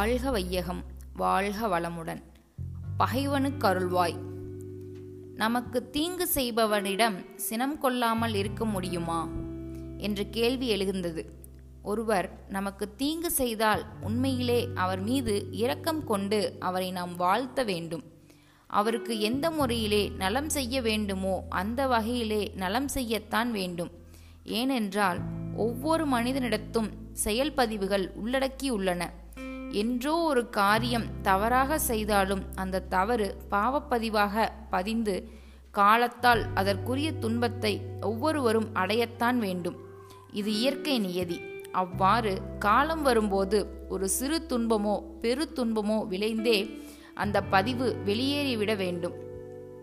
வாழ்க வையகம் வாழ்க வளமுடன். பகைவனுக்கு அருள்வாய். நமக்கு தீங்கு செய்பவனிடம் சினம் கொள்ளாமல் இருக்க முடியுமா? என்று கேள்வி எழுகின்றது ஒருவர் நமக்கு தீங்கு செய்தால் உண்மையிலே அவர் மீது இரக்கம் கொண்டு அவரை நாம் வாழ்த்த வேண்டும். அவருக்கு எந்த முறையிலே நலம் செய்ய வேண்டுமோ அந்த வகையிலே நலம் செய்யத்தான் வேண்டும். ஏனென்றால் ஒவ்வொரு மனிதனிடத்தும் செயல்பதிவுகள் உள்ளடக்கியுள்ளன. என்றோ ஒரு காரியம் தவறாக செய்தாலும் அந்த தவறு பாவப்பதிவாக பதிந்து காலத்தால் அதற்குரிய துன்பத்தை ஒவ்வொருவரும் அடையத்தான் வேண்டும். இது இயற்கை நியதி. அவ்வாறு காலம் வரும்போது ஒரு சிறு துன்பமோ பெரு துன்பமோ விளைந்தே அந்த பதிவு வெளியேறிவிட வேண்டும்.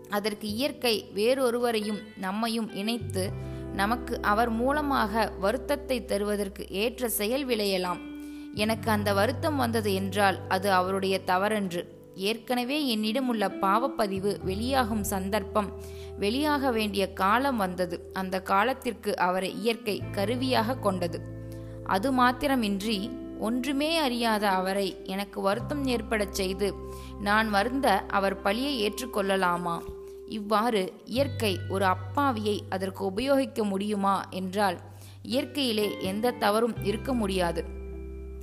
அதற்கு இயற்கை வேறொருவரையும் நம்மையும் இணைத்து நமக்கு அவர் மூலமாக வருத்தத்தை தருவதற்கு ஏற்ற செயல் விளையலாம். எனக்கு அந்த வருத்தம் வந்தது என்றால் அது அவருடைய தவறன்று. ஏற்கனவே என்னிடம் உள்ள பாவப்பதிவு வெளியாகும் சந்தர்ப்பம் வெளியாக வேண்டிய காலம் வந்தது. அந்த காலத்திற்கு அவரை இயற்கை கருவியாக கொண்டது. அது மாத்திரமின்றி ஒன்றுமே அறியாத அவரை எனக்கு வருத்தம் ஏற்படச் செய்து நான் வருந்த அவர் பழியை ஏற்றுக்கொள்ளலாமா? இவ்வாறு இயற்கை ஒரு அப்பாவியை அதற்கு உபயோகிக்க முடியுமா? என்றால் இயற்கையிலே எந்த தவறும் இருக்க முடியாது.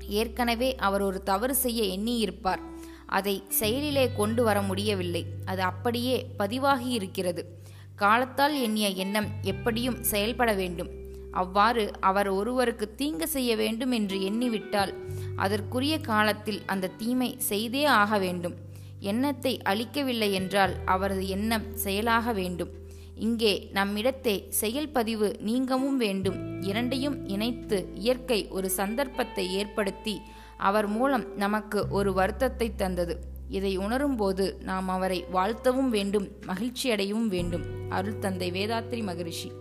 ஏற்கனவே அவர் ஒரு தவறு செய்ய எண்ணியிருப்பார். அதை செயலிலே கொண்டு வர முடியவில்லை. அது அப்படியே பதிவாகி இருக்கிறது. காலத்தால் எண்ணிய எண்ணம் எப்படியும் செயல்பட வேண்டும். அவ்வாறு அவர் ஒருவருக்கு தீங்கு செய்ய வேண்டும் என்று எண்ணிவிட்டால் அதற்குரிய காலத்தில் அந்த தீமை செய்தே ஆக வேண்டும். எண்ணத்தை அழிக்கவில்லை என்றால் அவரது எண்ணம் செயலாக வேண்டும். இங்கே நம்மிடத்தே செயல்பதிவு நீங்கவும் வேண்டும். இரண்டையும் இணைத்து இயற்கை ஒரு சந்தர்ப்பத்தை ஏற்படுத்தி அவர் மூலம் நமக்கு ஒரு வருத்தத்தை தந்தது. இதை உணரும்போது நாம் அவரை வாழ்த்தவும் வேண்டும் மகிழ்ச்சியடையவும் வேண்டும். அருள் தந்தை வேதாத்ரி மகரிஷி.